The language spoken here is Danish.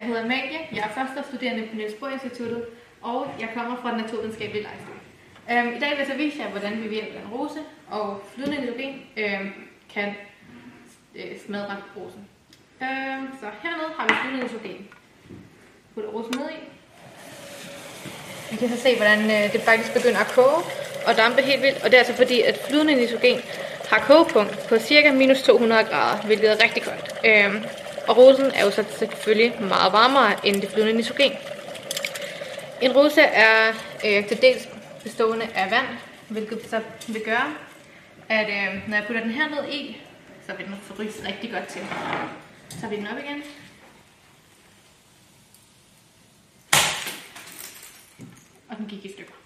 Jeg hedder Amalie, jeg er første studerende på Niels Bohr Instituttet, og jeg kommer fra den naturvidenskabelige lejsning. Øhm, I dag vil jeg så vise jer, hvordan vi ved hjælp af en rose og flydende nitrogen øhm, kan øh, smadre rosen. Øhm, så hernede har vi flydende nitrogen. Putter rosen ned i, vi kan så se, hvordan øh, det faktisk begynder at koge og dampe helt vildt, og det er altså fordi, at flydende nitrogen har kogepunkt på cirka minus 200 grader, hvilket er rigtig koldt. Øhm, og rosen er jo så selvfølgelig meget varmere end det flydende nitrogen. En rose er øh, til dels bestående af vand, hvilket så vil gøre, at øh, når jeg putter den her ned i, så vil den fryse rigtig godt til. Så tager vi den op igen. I'm Geeky Scooper.